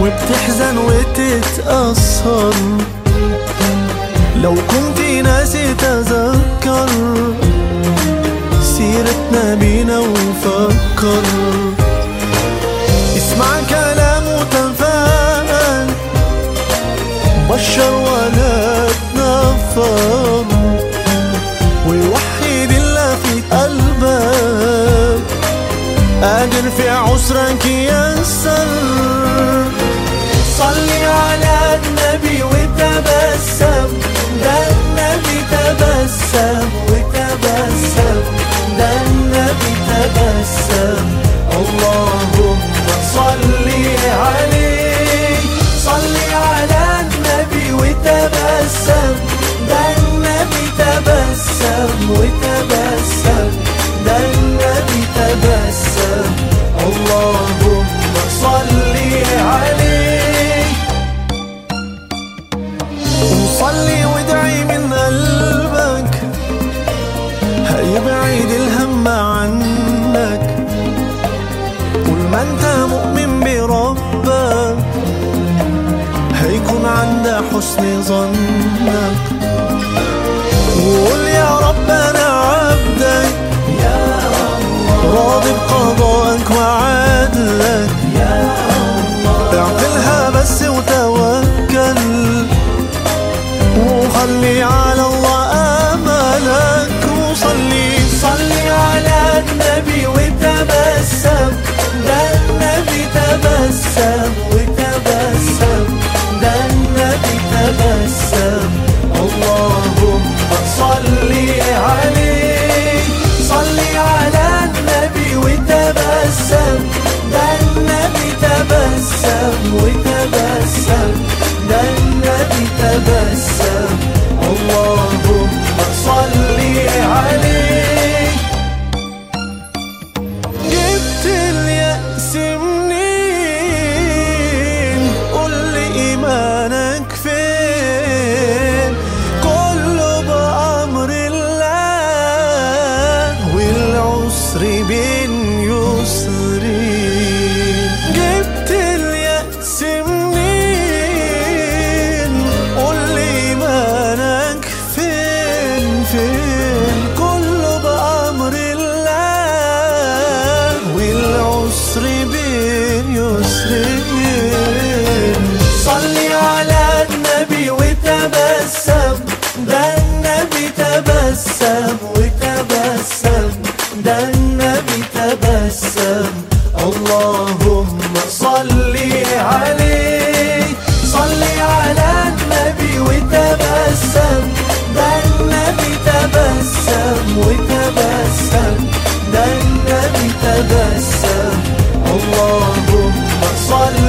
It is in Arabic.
وبتحزن وتتأثر. لو كنت ناسي تذكر سيرتنا بينا وفكر. اسمع كلام وتفاءل بشر ولا تنفر. ويوحد الله في قلبك قادر في عسرك يسر صلي على النبي وتبسم ده النبي تبسم وتبسم ده النبي تبسم. اللهم صلي عليه صلي على النبي وتبسم. صلي وادعي من قلبك. هيبعد الهم عنك. طول ما انت مؤمن بربك. هيكون عند حسن ظنك. تبسم وتبسم ده النبي تبسم اللهم صلي عليه صلي على النبي وتبسم ده النبي تبسم يسرين. صلي على النبي وتبسم ده النبي تبسم وتبسم ده النبي تبسم. اللهم صلي عليه. money.